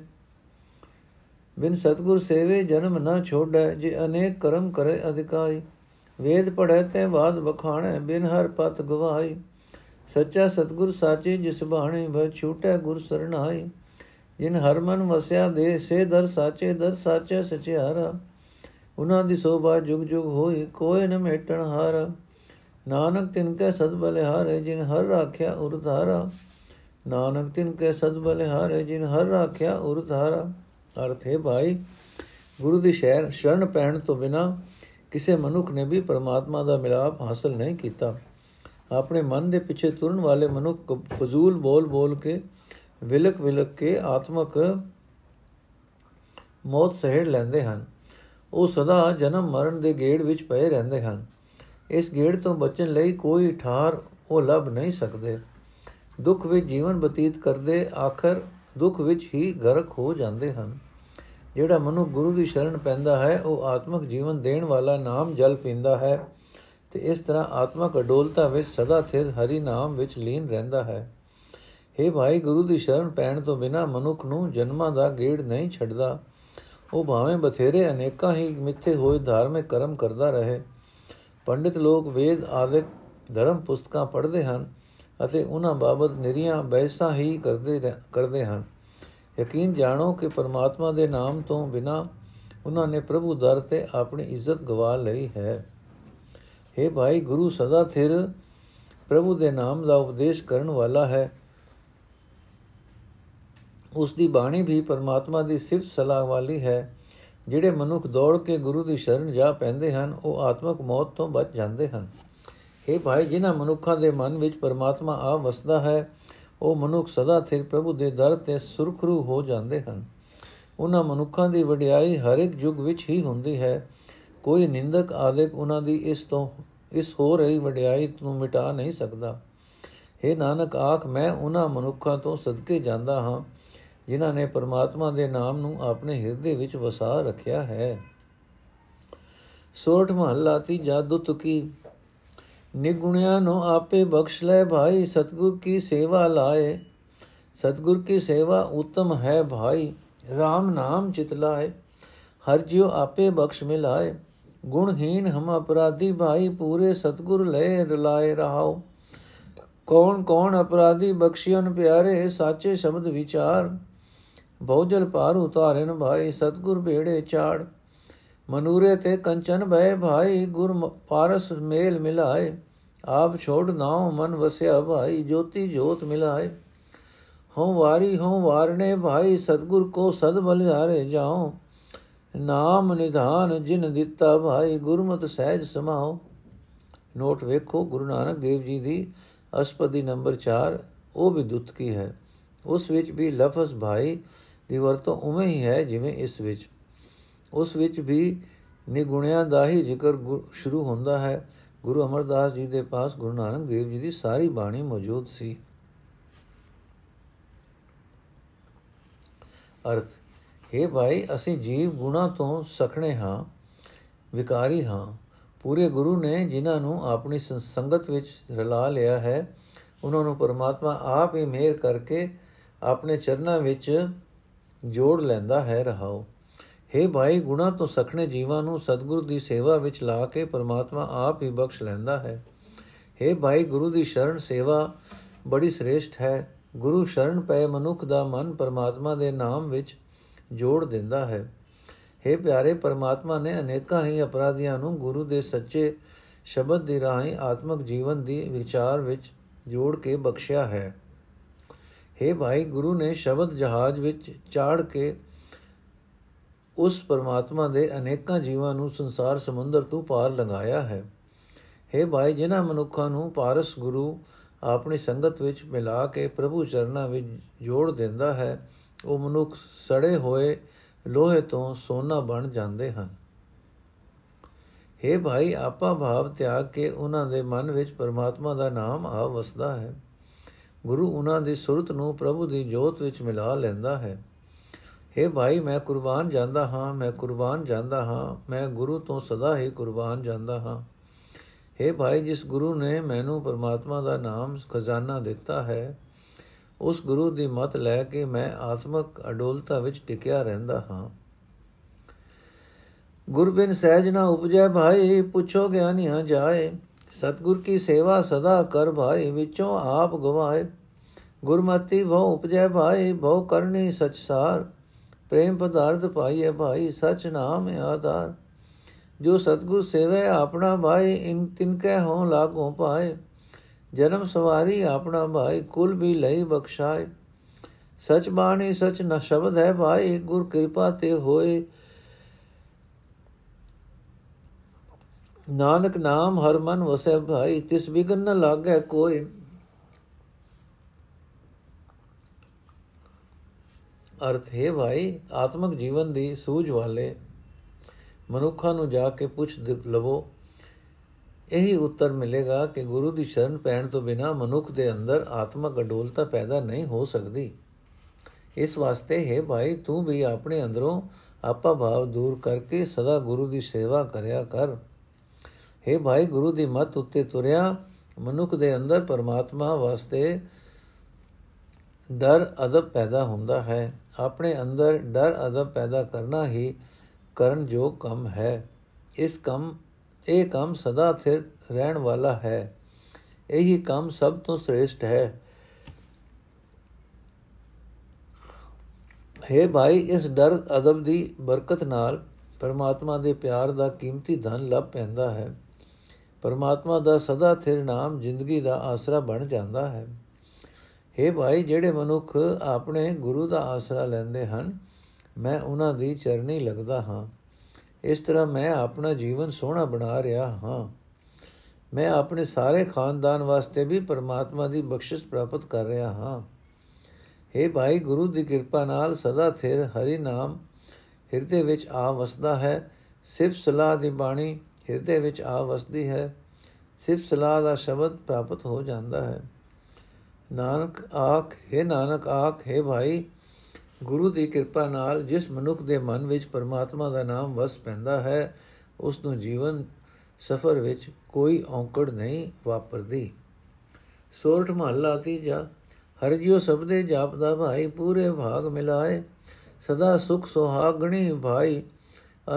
Speaker 1: ਬਿਨ ਸਤਗੁਰ ਸੇਵੇ ਜਨਮ ਨਾ ਛੋੜੈ, ਜੇ ਅਨੇਕ ਕਰਮ ਕਰੇ ਅਧਿਕਾਈ ਵੇਦ ਪੜੈ ਤੇ ਬਾਦ ਬਖਾਣੈ ਬਿਨ ਹਰ ਪਤ ਗਵਾਈ ਸੱਚਾ ਸਤਗੁਰ ਸਾਚੇ ਜਿਸ ਬਾਣੇ ਭਰ ਛੂਟੈ ਗੁਰ ਸਰਣਾਈ ਜਿਨ ਹਰ ਮਨ ਵਸਿਆ ਦੇ, ਸੇ ਦਰ ਸਾਚੇ ਦਰ ਸਾਚੇ ਸਚਿਆਰਾ। ਉਹਨਾਂ ਦੀ ਸੋਭਾ ਜੁਗ ਜੁਗ ਹੋਈ ਕੋਈ ਨ ਮੇਟਣ ਹਾਰ। ਨਾਨਕ ਤਿਨ ਕੈ ਸਦ ਬਲਿਹਾਰੇ ਜਿਨ ਹਰ ਰਾਖਿਆ ਉਰਧਾਰਾ ਨਾਨਕ ਤਿਨ ਕੈ ਸਦ ਬਲਿਹਾਰੇ ਜਿਨ ਹਰ ਰਾਖਿਆ ਉਰਧਾਰਾ ਅਰਥ ਹੈ ਭਾਈ, ਗੁਰੂ ਦੀ ਸ਼ਹਿਰ ਸ਼ਰਨ ਪੈਣ ਤੋਂ ਬਿਨਾ ਕਿਸੇ ਮਨੁੱਖ ਨੇ ਵੀ ਪਰਮਾਤਮਾ ਦਾ ਮਿਲਾਪ ਹਾਸਲ ਨਹੀਂ ਕੀਤਾ। ਆਪਣੇ ਮਨ ਦੇ ਪਿੱਛੇ ਤੁਰਨ ਵਾਲੇ ਮਨੁੱਖ ਫਜ਼ੂਲ ਬੋਲ ਬੋਲ ਕੇ ਵਿਲਕ ਵਿਲਕ ਕੇ ਆਤਮਕ ਮੌਤ ਸਹਿੜ ਲੈਂਦੇ ਹਨ। ਉਹ ਸਦਾ ਜਨਮ ਮਰਨ ਦੇ ਗੇੜ ਵਿੱਚ ਪਏ ਰਹਿੰਦੇ ਹਨ। ਇਸ ਗੇੜ ਤੋਂ ਬਚਣ ਲਈ ਕੋਈ ਠਾਰ ਉਹ ਲੱਭ ਨਹੀਂ ਸਕਦੇ। ਦੁੱਖ ਵਿੱਚ ਜੀਵਨ ਬਤੀਤ ਕਰਦੇ ਆਖਰ ਦੁੱਖ ਵਿੱਚ ਹੀ ਗਰਕ ਹੋ ਜਾਂਦੇ ਹਨ। ਜਿਹੜਾ ਮਨੁ ਗੁਰੂ ਦੀ ਸ਼ਰਨ ਪੈਂਦਾ ਹੈ, ਉਹ ਆਤਮਿਕ ਜੀਵਨ ਦੇਣ ਵਾਲਾ ਨਾਮ ਜਲ ਪੀਂਦਾ ਹੈ ਤੇ ਇਸ ਤਰ੍ਹਾਂ ਆਤਮਿਕ ਅਡੋਲਤਾ ਵਿੱਚ ਸਦਾ ਸਥਿਰ ਹਰੀ ਨਾਮ ਵਿੱਚ ਲੀਨ ਰਹਿੰਦਾ ਹੈ। हे ਭਾਈ, ਗੁਰੂ ਦੀ ਸ਼ਰਨ ਪੈਣ ਤੋਂ ਬਿਨਾ ਮਨੁੱਖ ਨੂੰ ਜਨਮਾਂ ਦਾ ਗੇੜ ਨਹੀਂ ਛੱਡਦਾ। ਉਹ ਭਾਵੇਂ ਬਥੇਰੇ ਅਨੇਕਾਂ ਹੀ ਮਿੱਥੇ ਹੋਏ ਧਾਰਮਿਕ ਕਰਮ ਕਰਦਾ ਰਹੇ। ਪੰਡਿਤ ਲੋਕ ਵੇਦ ਆਦਿਕ ਧਰਮ ਪੁਸਤਕਾਂ ਪੜ੍ਹਦੇ ਹਨ ਅਤੇ ਉਹਨਾਂ ਬਾਬਤ ਨਿਰੀਆਂ ਬਹਿਸਾਂ ਹੀ ਕਰਦੇ ਕਰਦੇ ਹਨ। ਯਕੀਨ ਜਾਣੋ ਕਿ ਪਰਮਾਤਮਾ ਦੇ ਨਾਮ ਤੋਂ ਬਿਨਾ ਉਹਨਾਂ ਨੇ ਪ੍ਰਭੂ ਦਰ ਤੇ ਆਪਣੀ ਇੱਜ਼ਤ ਗਵਾ ਲਈ ਹੈ। हे ਭਾਈ, ਗੁਰੂ ਸਦਾ ਥਿਰ ਪ੍ਰਭੂ ਦੇ ਨਾਮ ਦਾ ਉਪਦੇਸ਼ ਕਰਨ ਵਾਲਾ ਹੈ। ਉਸ ਦੀ ਬਾਣੀ ਵੀ ਪਰਮਾਤਮਾ ਦੀ ਸਿਫਤ ਸਲਾਹ ਵਾਲੀ ਹੈ। ਜਿਹੜੇ ਮਨੁੱਖ ਦੌੜ ਕੇ ਗੁਰੂ ਦੀ ਸ਼ਰਨ ਜਾ ਪੈਂਦੇ ਹਨ, ਉਹ ਆਤਮਕ ਮੌਤ ਤੋਂ ਬਚ ਜਾਂਦੇ ਹਨ। हे ਭਾਈ, ਜਿਨ੍ਹਾਂ ਮਨੁੱਖਾਂ ਦੇ ਮਨ ਵਿੱਚ ਪਰਮਾਤਮਾ ਆ ਵਸਦਾ ਹੈ, ਉਹ ਮਨੁੱਖ ਸਦਾ ਸਿਰ ਪ੍ਰਭੂ ਦੇ ਦਰ ਤੇ ਸੁਰਖਰੂ ਹੋ ਜਾਂਦੇ ਹਨ। ਉਹਨਾਂ ਮਨੁੱਖਾਂ ਦੀ ਵਡਿਆਈ ਹਰ ਇੱਕ ਯੁੱਗ ਵਿੱਚ ਹੀ ਹੁੰਦੀ ਹੈ। ਕੋਈ ਨਿੰਦਕ ਆਦਿਕ ਉਹਨਾਂ ਦੀ ਇਸ ਤੋਂ, ਇਸ ਹੋ ਰਹੀ ਵਡਿਆਈ ਨੂੰ ਮਿਟਾ ਨਹੀਂ ਸਕਦਾ। हे ਨਾਨਕ, ਆਖ, ਮੈਂ ਉਹਨਾਂ ਮਨੁੱਖਾਂ ਤੋਂ ਸਦਕੇ ਜਾਂਦਾ ਹਾਂ ਜਿਨ੍ਹਾਂ ਨੇ ਪਰਮਾਤਮਾ ਦੇ ਨਾਮ ਨੂੰ ਆਪਣੇ ਹਿਰਦੇ ਵਿੱਚ ਵਸਾ ਰੱਖਿਆ ਹੈ। ਸੋਠ ਮਹੱਲਾ ਤੀ ਜਾਦੂ ਤੁਕੀ ਨਿਗੁਣਿਆ ਨੂੰ ਆਪੇ ਬਖਸ਼ ਲੈ ਭਾਈ, ਸਤਗੁਰ ਕੀ ਸੇਵਾ ਲਾਏ? ਸਤਗੁਰ ਕੀ ਸੇਵਾ ਉਤਮ ਹੈ ਭਾਈ RAM ਨਾਮ ਚਿਤ ਲਾਏ। ਹਰ ਜਿਉ ਆਪੇ ਬਖਸ਼ ਮਿਲਾਏ। ਗੁਣਹੀਨ ਹਮ ਅਪਰਾਧੀ ਭਾਈ, ਪੂਰੇ ਸਤਗੁਰ ਲੈ ਰਲਾਏ ਰਹਾਓ। ਕੌਣ ਕੌਣ ਅਪਰਾਧੀ ਬਖਸ਼ਿਓਨ ਪਿਆਰੇ, ਸਾਚੇ ਸ਼ਬਦ ਵਿਚਾਰ। ਬਹੁਜਲ ਪਾਰ ਉਤਾਰਨ ਭਾਈ, ਸਤਗੁਰ ਬੇੜੇ ਚਾੜ। ਮਨੂਰੇ ਤੇ ਕੰਚਨ ਭੈ ਭਾਈ, ਗੁਰ ਪਾਰਸ ਮੇਲ ਮਿਲਾਏ। ਆਪ ਛੋੜ ਨਾਉ ਮਨ ਵਸਿਆ ਭਾਈ, ਜੋਤੀ ਜੋਤ ਮਿਲਾਏ। ਹਉ ਵਾਰੀ ਹਉ ਵਾਰਨੇ ਭਾਈ, ਸਤਗੁਰ ਕੋ ਸਦ ਬਲਿਆਰੇ ਜਾਉ। ਨਾਮ ਨਿਧਾਨ ਜਿਨ ਦਿੱਤਾ ਭਾਈ, ਗੁਰਮਤ ਸਹਿਜ ਸਮਾਓ ਨੋਟ ਵੇਖੋ ਗੁਰੂ ਨਾਨਕ ਦੇਵ ਜੀ ਦੀ ਅਸਪਦੀ ਨੰਬਰ 4 ਉਹ ਵੀ ਦੁੱਤ ਕੀ ਹੈ? ਉਸ ਵਿੱਚ ਵੀ ਲਫ਼ਜ਼ ਭਾਈ ਦੀ ਵਰਤੋਂ ਉਵੇਂ ਹੀ ਹੈ ਜਿਵੇਂ ਇਸ ਵਿੱਚ। ਉਸ ਵਿੱਚ ਵੀ ਨਿਗੁਣਿਆਂ ਦਾ ਹੀ ਜ਼ਿਕਰ ਸ਼ੁਰੂ ਹੁੰਦਾ ਹੈ। ਗੁਰੂ ਅਮਰਦਾਸ ਜੀ ਦੇ ਪਾਸ ਗੁਰੂ ਨਾਨਕ ਦੇਵ ਜੀ ਦੀ ਸਾਰੀ ਬਾਣੀ ਮੌਜੂਦ ਸੀ। ਅਰਥ, ਹੈ ਭਾਈ, ਅਸੀਂ ਜੀਵ ਗੁਣਾ ਤੋਂ ਸਖਣੇ ਹਾਂ, ਵਿਕਾਰੀ ਹਾਂ। ਪੂਰੇ ਗੁਰੂ ਨੇ ਜਿਨ੍ਹਾਂ ਨੂੰ ਆਪਣੀ ਸੰਗਤ ਵਿੱਚ ਰਲਾ ਲਿਆ ਹੈ, ਉਹਨਾਂ ਨੂੰ ਪਰਮਾਤਮਾ ਆਪ ਹੀ ਮਿਹਰ ਕਰਕੇ ਆਪਣੇ ਚਰਨਾਂ ਵਿੱਚ ਜੋੜ ਲੈਂਦਾ ਹੈ ਰਹਾਓ हे ਭਾਈ ਗੁਣਾ ਤੋਂ ਸਖਣੇ ਜੀਵਾਂ ਨੂੰ ਸਤਿਗੁਰੂ ਦੀ ਸੇਵਾ ਵਿੱਚ ਲਾ ਕੇ ਪਰਮਾਤਮਾ ਆਪ ਹੀ ਬਖਸ਼ ਲੈਂਦਾ ਹੈ हे ਭਾਈ ਗੁਰੂ ਦੀ ਸ਼ਰਨ ਸੇਵਾ ਬੜੀ ਸ੍ਰੇਸ਼ਟ ਹੈ ਗੁਰੂ ਸ਼ਰਨ ਪਏ ਮਨੁੱਖ ਦਾ ਮਨ ਪਰਮਾਤਮਾ ਦੇ ਨਾਮ ਵਿੱਚ ਜੋੜ ਦਿੰਦਾ ਹੈ हे ਪਿਆਰੇ ਪਰਮਾਤਮਾ ਨੇ ਅਨੇਕਾਂ ਹੀ ਅਪਰਾਧੀਆਂ ਨੂੰ ਗੁਰੂ ਦੇ ਸੱਚੇ ਸ਼ਬਦ ਦੀ ਰਾਹੀਂ ਆਤਮਿਕ ਜੀਵਨ ਦੀ ਵਿਚਾਰ ਵਿੱਚ ਜੋੜ ਕੇ ਬਖਸ਼ਿਆ ਹੈ ਹੈ ਭਾਈ, ਗੁਰੂ ਨੇ ਸ਼ਬਦ ਜਹਾਜ਼ ਵਿੱਚ ਚਾੜ ਕੇ ਉਸ ਪਰਮਾਤਮਾ ਦੇ ਅਨੇਕਾਂ ਜੀਵਾਂ ਨੂੰ ਸੰਸਾਰ ਸਮੁੰਦਰ ਤੋਂ ਪਾਰ ਲੰਘਾਇਆ ਹੈ। ਹੈ ਭਾਈ, ਜਿਨ੍ਹਾਂ ਮਨੁੱਖਾਂ ਨੂੰ ਪਾਰਸ ਗੁਰੂ ਆਪਣੀ ਸੰਗਤ ਵਿੱਚ ਮਿਲਾ ਕੇ ਪ੍ਰਭੂ ਚਰਨਾਂ ਵਿੱਚ ਜੋੜ ਦਿੰਦਾ ਹੈ, ਉਹ ਮਨੁੱਖ ਸੜੇ ਹੋਏ ਲੋਹੇ ਤੋਂ ਸੋਨਾ ਬਣ ਜਾਂਦੇ ਹਨ। हे ਭਾਈ, ਆਪਾ ਭਾਵ ਤਿਆਗ ਕੇ ਉਹਨਾਂ ਦੇ ਮਨ ਵਿੱਚ ਪਰਮਾਤਮਾ ਦਾ ਨਾਮ ਆ ਵਸਦਾ ਹੈ। ਗੁਰੂ ਉਹਨਾਂ ਦੀ ਸੁਰਤ ਨੂੰ ਪ੍ਰਭੂ ਦੀ ਜੋਤ ਵਿੱਚ ਮਿਲਾ ਲੈਂਦਾ ਹੈ। हे ਭਾਈ, ਮੈਂ ਕੁਰਬਾਨ ਜਾਂਦਾ ਹਾਂ, ਮੈਂ ਕੁਰਬਾਨ ਜਾਂਦਾ ਹਾਂ, ਮੈਂ ਗੁਰੂ ਤੋਂ ਸਦਾ ਹੀ ਕੁਰਬਾਨ ਜਾਂਦਾ ਹਾਂ। हे ਭਾਈ, ਜਿਸ ਗੁਰੂ ਨੇ ਮੈਨੂੰ ਪਰਮਾਤਮਾ ਦਾ ਨਾਮ ਖਜ਼ਾਨਾ ਦਿੱਤਾ ਹੈ, ਉਸ ਗੁਰੂ ਦੀ ਮਤ ਲੈ ਕੇ ਮੈਂ ਆਤਮਕ ਅਡੋਲਤਾ ਵਿੱਚ ਟਿਕਿਆ ਰਹਿੰਦਾ ਹਾਂ। ਗੁਰਬਿਨ ਸਹਿਜ ਨਾ ਉਪਜੈ ਭਾਈ, ਪੁੱਛੋ ਗਿਆਨੀਆਂ ਜਾਏ ਸਤਗੁਰ ਕੀ ਸੇਵਾ ਸਦਾ ਕਰ ਭਾਈ ਵਿੱਚੋਂ ਆਪ ਗਵਾਏ ਗੁਰਮਤੀ ਭਉ ਉਪਜੈ ਭਾਈ ਭਉ ਕਰਨੀ ਸਚਸਾਰ ਪ੍ਰੇਮ ਪਦਾਰਥ ਪਾਈਏ ਭਾਈ ਸਚ ਨਾਮ ਆਧਾਰ ਜੋ ਸਤਗੁਰ ਸੇਵੇ ਆਪਣਾ ਭਾਈ ਇਨ ਤਿਨਕੇ ਹੋ ਲਾਗੋ ਪਾਏ ਜਨਮ ਸਵਾਰੀ ਆਪਣਾ ਭਾਈ ਕੁਲ ਵੀ ਲਈ ਬਖਸ਼ਾਏ ਸਚ ਬਾਣੀ ਸਚ ਨ ਸ਼ਬਦ ਹੈ ਭਾਈ ਗੁਰ ਕਿਰਪਾ ਤੇ ਹੋਏ ਨਾਨਕ ਨਾਮ ਹਰ ਮਨ ਵਸੈ ਭਾਈ, ਤਿਸ ਵਿਗਨ ਨ ਲਾਗੈ ਕੋਈ। ਅਰਥ ਹੈ ਭਾਈ, ਆਤਮਿਕ ਜੀਵਨ ਦੀ ਸੂਝ ਵਾਲੇ ਮਨੁੱਖਾਂ ਨੂੰ ਜਾ ਕੇ ਪੁੱਛ ਲਵੋ। ਇਹੀ ਉੱਤਰ ਮਿਲੇਗਾ ਕਿ ਗੁਰੂ ਦੀ ਸ਼ਰਨ ਪੈਣ ਤੋਂ ਬਿਨਾ ਮਨੁੱਖ ਦੇ ਅੰਦਰ ਆਤਮਿਕ ਅਡੋਲਤਾ ਪੈਦਾ ਨਹੀਂ ਹੋ ਸਕਦੀ। ਇਸ ਵਾਸਤੇ ਹੈ ਭਾਈ, ਤੂੰ ਵੀ ਆਪਣੇ ਅੰਦਰੋਂ ਆਪਾ ਭਾਵ ਦੂਰ ਕਰਕੇ ਸਦਾ ਗੁਰੂ ਦੀ ਸੇਵਾ ਕਰਿਆ ਕਰ। हे ਭਾਈ, ਗੁਰੂ ਦੀ ਮਤ ਉੱਤੇ ਤੁਰਿਆ, ਮਨੁੱਖ ਦੇ ਅੰਦਰ ਪਰਮਾਤਮਾ ਵਾਸਤੇ ਡਰ, ਅਦਬ ਪੈਦਾ ਹੁੰਦਾ ਹੈ। ਆਪਣੇ ਅੰਦਰ ਡਰ, ਅਦਬ ਪੈਦਾ ਕਰਨਾ ਹੀ ਕਰਨ ਜੋ ਕੰਮ ਹੈ। ਇਸ ਕੰਮ, ਇਹ ਕੰਮ ਸਦਾ ਸਥਿਰ ਰਹਿਣ ਵਾਲਾ ਹੈ। ਇਹੀ ਕੰਮ ਸਭ ਤੋਂ ਸ੍ਰੇਸ਼ਟ ਹੈ। ਹੈ ਭਾਈ, ਇਸ ਡਰ, ਅਦਬ ਦੀ ਬਰਕਤ ਨਾਲ ਪਰਮਾਤਮਾ ਦੇ ਪਿਆਰ ਦਾ ਕੀਮਤੀ ਧਨ ਲੱਭ ਪੈਂਦਾ ਹੈ। ਪਰਮਾਤਮਾ ਦਾ ਸਦਾ ਸਥਿਰ ਨਾਮ ਜ਼ਿੰਦਗੀ ਦਾ ਆਸਰਾ ਬਣ ਜਾਂਦਾ ਹੈ। हे ਭਾਈ, ਜਿਹੜੇ ਮਨੁੱਖ ਆਪਣੇ ਗੁਰੂ ਦਾ ਆਸਰਾ ਲੈਂਦੇ ਹਨ, ਮੈਂ ਉਹਨਾਂ ਦੀ ਚਰਨੀ ਲੱਗਦਾ ਹਾਂ। ਇਸ ਤਰ੍ਹਾਂ ਮੈਂ ਆਪਣਾ ਜੀਵਨ ਸੋਹਣਾ ਬਣਾ ਰਿਹਾ ਹਾਂ। ਮੈਂ ਆਪਣੇ ਸਾਰੇ ਖਾਨਦਾਨ ਵਾਸਤੇ ਵੀ ਪਰਮਾਤਮਾ ਦੀ ਬਖਸ਼ਿਸ਼ ਪ੍ਰਾਪਤ ਕਰ ਰਿਹਾ ਹਾਂ। हे ਭਾਈ, ਗੁਰੂ ਦੀ ਕਿਰਪਾ ਨਾਲ ਸਦਾ ਥਿਰ ਹਰੀ ਨਾਮ ਹਿਰਦੇ ਵਿੱਚ ਆ ਵਸਦਾ ਹੈ। ਸਿਫ ਸਲਾਹ ਦੀ ਬਾਣੀ ਹਿਰਦੇ ਵਿੱਚ ਆ ਵਸਦੀ ਹੈ ਸਿਫ ਸਲਾਹ ਦਾ ਸ਼ਬਦ ਪ੍ਰਾਪਤ ਹੋ ਜਾਂਦਾ ਹੈ। ਨਾਨਕ ਆਖ, ਹੈ ਨਾਨਕ ਆਖ, ਹੈ ਭਾਈ, ਗੁਰੂ ਦੀ ਕਿਰਪਾ ਨਾਲ ਜਿਸ ਮਨੁੱਖ ਦੇ ਮਨ ਵਿੱਚ ਪਰਮਾਤਮਾ ਦਾ ਨਾਮ ਵਸ ਪੈਂਦਾ ਹੈ ਉਸ ਨੂੰ ਜੀਵਨ ਸਫਰ ਵਿੱਚ ਕੋਈ ਔਂਕੜ ਨਹੀਂ ਵਾਪਰਦੀ। ਸੋਰਠ ਮਹੱਲਾ ਤੀਜਾ ਹਰ ਜਿਉ ਸਬਦੇ ਜਾਪਦਾ ਭਾਈ, ਪੂਰੇ ਭਾਗ ਮਿਲਾਏ, ਸਦਾ ਸੁਖ ਸੁਹਾਗਣੀ ਭਾਈ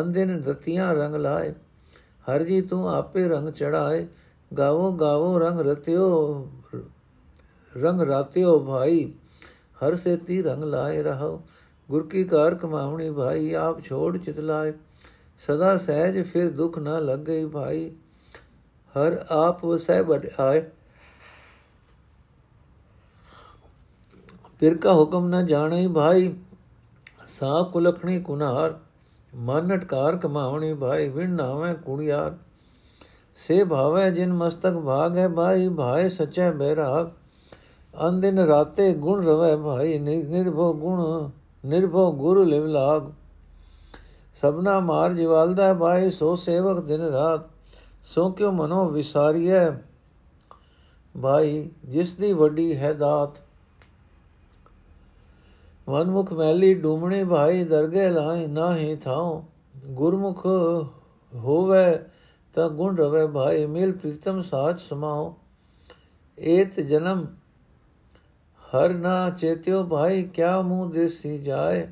Speaker 1: ਅੰਦਿਨ ਦਤੀਆਂ ਰੰਗ ਲਾਏ। ਹਰ ਜੀ ਤੂੰ ਆਪੇ ਰੰਗ ਚੜਾਏ ਗਾਵੋ ਗਾਵੋ ਰੰਗ ਰਤਿਓ ਰੰਗ ਰਾਤਿਓ ਭਾਈ ਹਰ ਸੇਤੀ ਰੰਗ ਲਾਏ ਰਹੋ ਗੁਰ ਕੀ ਕਾਰ ਕਮਾਵਣੀ ਭਾਈ ਆਪ ਛੋੜ ਚਿਤ ਲਾਏ ਸਦਾ ਸਹਿਜ ਫਿਰ ਦੁਖ ਨਾ ਲੱਗੇ ਭਾਈ ਹਰ ਆਪ ਵਸੈ ਆਏ ਫਿਰ ਕਾ ਹੁਕਮ ਨਾ ਜਾਣੇ ਭਾਈ ਸਾ ਕੁਲਖਣੀ ਕੁਨਾਰ ਮਨ ਨਟਕਾਰ ਕਮਾਵਣੀ ਭਾਈ, ਵਿਣ ਨਾਵੇਂ ਕੁਣਿਆਰ ਸੇ ਭਾਵੇ ਜਿਨ ਮਸਤਕ ਭਾਗ ਹੈ ਭਾਈ, ਭਾਏ ਸਚੈ ਬੈਰਾਗ। ਅੰਦਿਨ ਰਾਤੇ ਗੁਣ ਰਵੇ ਭਾਈ ਨਿਰਭਉ ਗੁਣ, ਨਿਰਭਉ ਗੁਰੂ ਲਿਵ ਲਾਗ। ਸਭਨਾ ਮਾਰ ਜਿਵਾਲਦਾ ਭਾਈ, ਸੋ ਸੇਵਕ ਦਿਨ ਰਾਤ। ਸੋ ਕਿਉ ਮਨੋ ਵਿਸਾਰੀਐ ਭਾਈ, ਜਿਸ ਦੀ ਵੱਡੀ ਹੈ ਦਾਤ। ਮਨਮੁਖ ਮੈਲੀ ਡੂਮਣੇ ਭਾਈ ਦਰਗੇ ਲਾਏ ਨਾਹੀ ਥਾਉ। ਗੁਰਮੁਖ ਹੋਵੇ ਤਾਂ ਗੁਣ ਰਵੇ ਭਾਈ, ਮਿਲ ਪ੍ਰੀਤਮ ਸਾਚ ਸਮਾਓ ਏਤ ਜਨਮ ਹਰ ਨਾ ਚੇਤਿਓ ਭਾਈ, ਕਿਆ ਮੂੰਹ ਦੇਸੀ ਜਾਏ।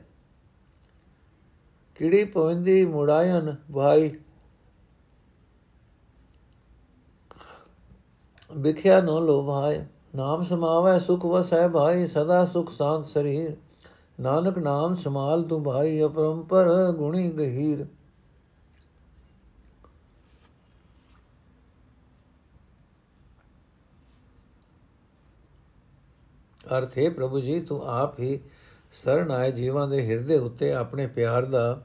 Speaker 1: ਕਿੜੀ ਪਵੰਦੀ ਮੁੜਾਇਨ ਭਾਈ। ਵਿਖਿਆ ਨੋ ਲੋਭਾਏ ਨਾਮ ਸਮਾਵੇ ਸੁਖ ਵਸੈ ਭਾਈ, ਸਦਾ ਸੁਖ ਸ਼ਾਂਤ ਸਰੀਰ। ਨਾਨਕ ਨਾਮ ਸਮਾਲ ਤੂੰ ਭਾਈ ਅਪਰੰਪਰ, ਗੁਣੀ ਗਹੀਰ। ਅਰਥ ਹੈ ਪ੍ਰਭੂ ਜੀ, ਤੂੰ ਆਪ ਹੀ ਸਰਨ ਆਏ ਜੀਵਾਂ ਦੇ ਹਿਰਦੇ ਉੱਤੇ ਆਪਣੇ ਪਿਆਰ ਦਾ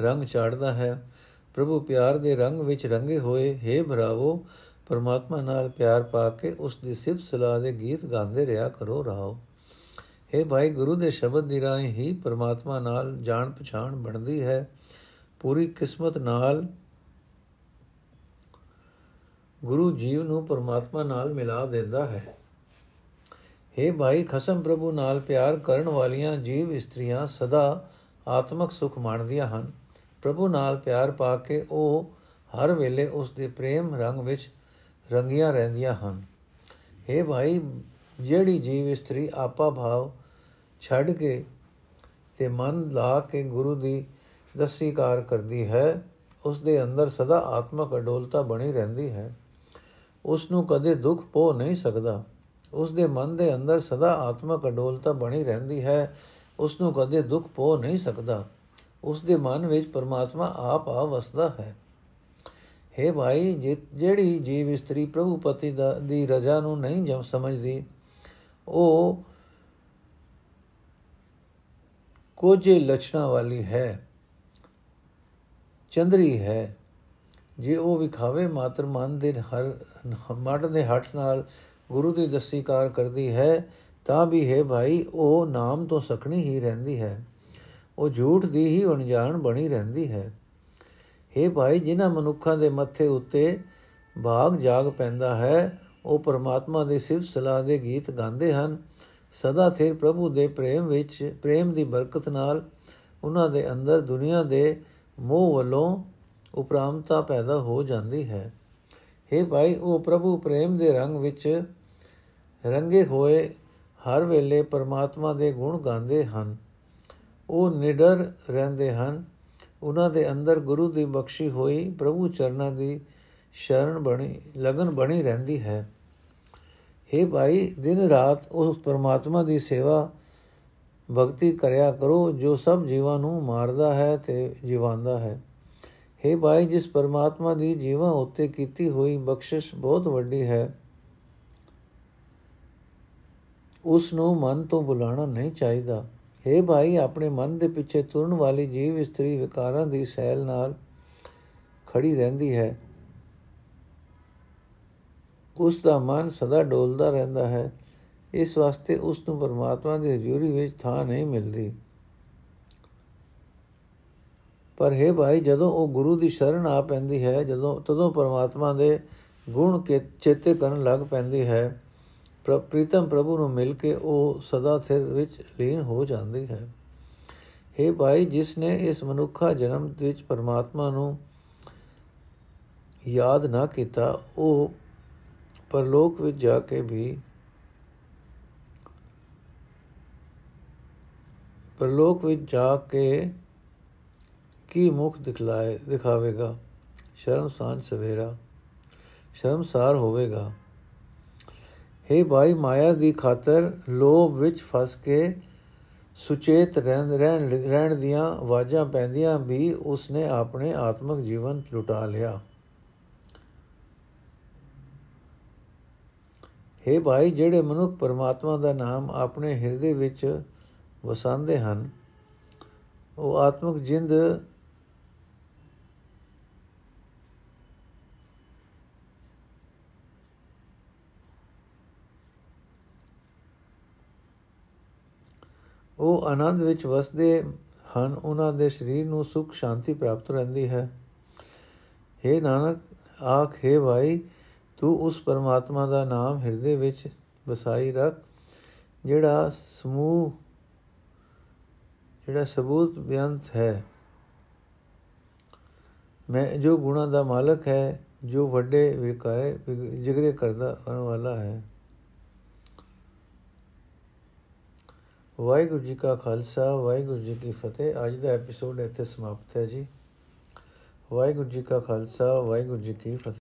Speaker 1: ਰੰਗ ਚਾੜਦਾ ਹੈ। ਪ੍ਰਭੂ, ਪਿਆਰ ਦੇ ਰੰਗ ਵਿੱਚ ਰੰਗੇ ਹੋਏ हे ਭਰਾਵੋ, ਪਰਮਾਤਮਾ ਨਾਲ ਪਿਆਰ ਪਾ ਕੇ ਉਸ ਦੀ ਸਿਫਤ ਸਲਾਹ ਦੇ ਗੀਤ ਗਾਉਂਦੇ ਰਿਹਾ ਕਰੋ, ਰਹਾਓ। ਹੈ ਭਾਈ, ਗੁਰੂ ਦੇ ਸ਼ਬਦ ਦੀ ਰਾਹੀਂ ਹੀ ਪਰਮਾਤਮਾ ਨਾਲ ਜਾਣ ਪਛਾਣ ਬਣਦੀ ਹੈ। ਪੂਰੀ ਕਿਸਮਤ ਨਾਲ ਗੁਰੂ ਜੀਵ ਨੂੰ ਪਰਮਾਤਮਾ ਨਾਲ ਮਿਲਾ ਦਿੰਦਾ ਹੈ। हे ਭਾਈ, ਖਸਮ ਪ੍ਰਭੂ ਨਾਲ ਪਿਆਰ ਕਰਨ ਵਾਲੀਆਂ ਜੀਵ ਇਸਤਰੀਆਂ ਸਦਾ ਆਤਮਿਕ ਸੁਖ ਮਾਣਦੀਆਂ ਹਨ। ਪ੍ਰਭੂ ਨਾਲ ਪਿਆਰ ਪਾ ਕੇ ਉਹ ਹਰ ਵੇਲੇ ਉਸ ਦੇ ਪ੍ਰੇਮ ਰੰਗ ਵਿੱਚ ਰੰਗੀਆਂ ਰਹਿੰਦੀਆਂ ਹਨ। हे ਭਾਈ, ਜਿਹੜੀ ਜੀਵ ਇਸਤਰੀ ਆਪਾ ਭਾਵ ਛੱਡ ਕੇ ਤੇ ਮਨ ਲਾ ਕੇ ਗੁਰੂ ਦੀ ਦਸੀਕਾਰ ਕਰਦੀ ਹੈ ਉਸ ਦੇ ਅੰਦਰ ਸਦਾ ਆਤਮਕ ਅਡੋਲਤਾ ਬਣੀ ਰਹਿੰਦੀ ਹੈ। ਉਸ ਨੂੰ ਕਦੇ ਦੁੱਖ ਪੋ ਨਹੀਂ ਸਕਦਾ। ਉਸ ਦੇ ਮਨ ਦੇ ਅੰਦਰ ਸਦਾ ਆਤਮਕ ਅਡੋਲਤਾ ਬਣੀ ਰਹਿੰਦੀ ਹੈ ਉਸ ਨੂੰ ਕਦੇ ਦੁੱਖ ਪੋ ਨਹੀਂ ਸਕਦਾ। ਉਸ ਦੇ ਮਨ ਵਿੱਚ ਪਰਮਾਤਮਾ ਆਪ ਆ ਵਸਦਾ ਹੈ। हे ਭਾਈ ਜਿਹੜੀ ਜੀਵ ਇਸਤਰੀ ਪ੍ਰਭੂ ਪਤੀ ਦਾ ਦੀ ਰਜ਼ਾ ਨੂੰ ਨਹੀਂ ਜਮ ਸਮਝਦੀ, ਉਹ ਕੋਝੇ ਲਛਣਾ ਵਾਲੀ ਹੈ, ਚੰਦਰੀ ਹੈ, ਜੇ ਉਹ ਵਿਖਾਵੇ ਮਾਤਰ ਮਨ ਦੇ ਹਰ ਮੜ ਦੇ ਹੱਠ ਨਾਲ ਗੁਰੂ ਦੀ ਦਸੀਕਾਰ ਕਰਦੀ ਹੈ, ਤਾਂ ਵੀ ਹੈ ਭਾਈ, ਉਹ ਨਾਮ ਤੋਂ ਸਖਣੀ ਹੀ ਰਹਿੰਦੀ ਹੈ। ਉਹ ਝੂਠ ਦੀ ਹੀ ਅਣਜਾਣ ਬਣੀ ਰਹਿੰਦੀ ਹੈ। हे ਭਾਈ, ਜਿਨ੍ਹਾਂ ਮਨੁੱਖਾਂ ਦੇ ਮੱਥੇ ਉੱਤੇ ਬਾਗ ਜਾਗ ਪੈਂਦਾ ਹੈ, ਉਹ ਪਰਮਾਤਮਾ ਦੇ ਸਿਫਤ ਸਲਾਹ ਦੇ ਗੀਤ ਗਾਉਂਦੇ ਹਨ। ਸਦਾ ਥਿਰ ਪ੍ਰਭੂ ਦੇ ਪ੍ਰੇਮ ਵਿੱਚ, ਪ੍ਰੇਮ ਦੀ ਬਰਕਤ ਨਾਲ ਉਹਨਾਂ ਦੇ ਅੰਦਰ ਦੁਨੀਆ ਦੇ ਮੋਹ ਵੱਲੋਂ ਉਪਰਾਮਤਾ ਪੈਦਾ ਹੋ ਜਾਂਦੀ ਹੈ। हे ਭਾਈ, ਉਹ ਪ੍ਰਭੂ ਪ੍ਰੇਮ ਦੇ ਰੰਗ ਵਿੱਚ ਰੰਗੇ ਹੋਏ ਹਰ ਵੇਲੇ ਪਰਮਾਤਮਾ ਦੇ ਗੁਣ ਗਾਉਂਦੇ ਹਨ। ਉਹ ਨਿਡਰ ਰਹਿੰਦੇ ਹਨ। ਉਹਨਾਂ ਦੇ ਅੰਦਰ ਗੁਰੂ ਦੀ ਬਖਸ਼ੀ ਹੋਈ ਪ੍ਰਭੂ ਚਰਨਾਂ ਦੀ ਸ਼ਰਨ ਬਣੀ, ਲਗਨ ਬਣੀ ਰਹਿੰਦੀ ਹੈ। हे ਭਾਈ ਦਿਨ ਰਾਤ ਉਸ ਪਰਮਾਤਮਾ ਦੀ ਸੇਵਾ ਭਗਤੀ ਕਰਿਆ ਕਰੋ ਜੋ ਸਭ ਜੀਵਾਂ ਨੂੰ ਮਾਰਦਾ ਹੈ ਤੇ ਜਿਵਾਂਦਾ ਹੈ हे ਭਾਈ ਜਿਸ ਪਰਮਾਤਮਾ ਦੀ ਜੀਵਾਂ ਉੱਤੇ ਕੀਤੀ ਹੋਈ ਬਖਸ਼ਿਸ਼ ਬਹੁਤ ਵੱਡੀ ਹੈ ਉਸ ਨੂੰ ਮਨ ਤੋਂ ਬੁਲਾਣਾ ਨਹੀਂ ਚਾਹੀਦਾ हे ਭਾਈ ਆਪਣੇ ਮਨ ਦੇ ਪਿੱਛੇ ਤੁਰਨ ਵਾਲੀ ਜੀਵ ਇਸਤਰੀ ਵਿਕਾਰਾਂ ਦੀ ਸੈਲ ਨਾਲ ਖੜੀ ਰਹਿੰਦੀ ਹੈ ਉਸ ਦਾ ਮਨ ਸਦਾ ਡੋਲਦਾ ਰਹਿੰਦਾ ਹੈ। ਇਸ ਵਾਸਤੇ ਉਸ ਨੂੰ ਪਰਮਾਤਮਾ ਦੀ ਹਜ਼ੂਰੀ ਵਿੱਚ ਥਾਂ ਨਹੀਂ ਮਿਲਦੀ। ਪਰ ਹੈ ਭਾਈ, ਜਦੋਂ ਉਹ ਗੁਰੂ ਦੀ ਸ਼ਰਨ ਆ ਪੈਂਦੀ ਹੈ, ਜਦੋਂ, ਤਦੋਂ ਪਰਮਾਤਮਾ ਦੇ ਗੁਣ ਕੇ ਚੇਤੇ ਕਰਨ ਲੱਗ ਪੈਂਦੀ ਹੈ। ਪ੍ਰੀਤਮ ਪ੍ਰਭੂ ਨੂੰ ਮਿਲ ਕੇ ਉਹ ਸਦਾ ਥਿਰ ਵਿੱਚ ਲੀਨ ਹੋ ਜਾਂਦੀ ਹੈ। हे ਭਾਈ, ਜਿਸ ਨੇ ਇਸ ਮਨੁੱਖਾ ਜਨਮ ਵਿੱਚ ਪਰਮਾਤਮਾ ਨੂੰ ਯਾਦ ਨਾ ਕੀਤਾ, ਉਹ ਪਰਲੋਕ ਵਿੱਚ ਜਾ ਕੇ ਵੀ ਪਰਲੋਕ ਵਿੱਚ ਜਾ ਕੇ ਕੀ ਮੁਖ ਦਿਖਲਾਏ, ਦਿਖਾਵੇਗਾ? ਸ਼ਰਮ ਸਾਂਝ ਸਵੇਰਾ ਸ਼ਰਮਸਾਰ ਹੋਵੇਗਾ। हे ਭਾਈ, ਮਾਇਆ ਦੀ ਖਾਤਰ ਲੋਭ ਵਿੱਚ ਫਸ ਕੇ ਸੁਚੇਤ ਰਹਿਣ ਰਹਿਣ ਦੀਆਂ ਆਵਾਜ਼ਾਂ ਪੈਂਦੀਆਂ ਵੀ ਉਸਨੇ ਆਪਣੇ ਆਤਮਿਕ ਜੀਵਨ ਲੁਟਾ ਲਿਆ। हे ਭਾਈ, ਜਿਹੜੇ ਮਨੁੱਖ ਪਰਮਾਤਮਾ ਦਾ ਨਾਮ ਆਪਣੇ ਹਿਰਦੇ ਵਿੱਚ ਵਸਾਉਂਦੇ ਹਨ, ਉਹ ਆਤਮਿਕ ਜਿੰਦ ਉਹ ਆਨੰਦ ਵਿੱਚ ਵਸਦੇ ਹਨ, ਉਹਨਾਂ ਦੇ ਸਰੀਰ ਨੂੰ ਸੁਖ, ਸ਼ਾਂਤੀ ਪ੍ਰਾਪਤ ਰਹਿੰਦੀ ਹੈ। हे ਨਾਨਕ, ਆਖੇ ਭਾਈ ਤੂੰ ਉਸ ਪਰਮਾਤਮਾ ਦਾ ਨਾਮ ਹਿਰਦੇ ਵਿੱਚ ਵਸਾਈ ਰੱਖ, ਜਿਹੜਾ ਸਮੂਹ, ਜਿਹੜਾ ਸਬੂਤ ਬਿਆੰਤ ਹੈ। ਮੈਂ ਜੋ ਗੁਣਾ ਦਾ ਮਾਲਕ ਹੈ, ਜੋ ਵੱਡੇ ਵਿਕਾਰੇ ਜਿਗਰੇ ਕਰਦਾ ਵਾਲਾ ਹੈ। ਵਾਹਿਗੁਰੂ ਜੀ ਕਾ ਖਾਲਸਾ, ਵਾਹਿਗੁਰੂ ਜੀ ਕੀ ਫਤਿਹ। ਅੱਜ ਦਾ ਐਪੀਸੋਡ ਇੱਥੇ ਸਮਾਪਤ ਹੈ ਜੀ। ਵਾਹਿਗੁਰੂ ਜੀ ਕਾ ਖਾਲਸਾ, ਵਾਹਿਗੁਰੂ ਜੀ ਕੀ ਫਤਿਹ।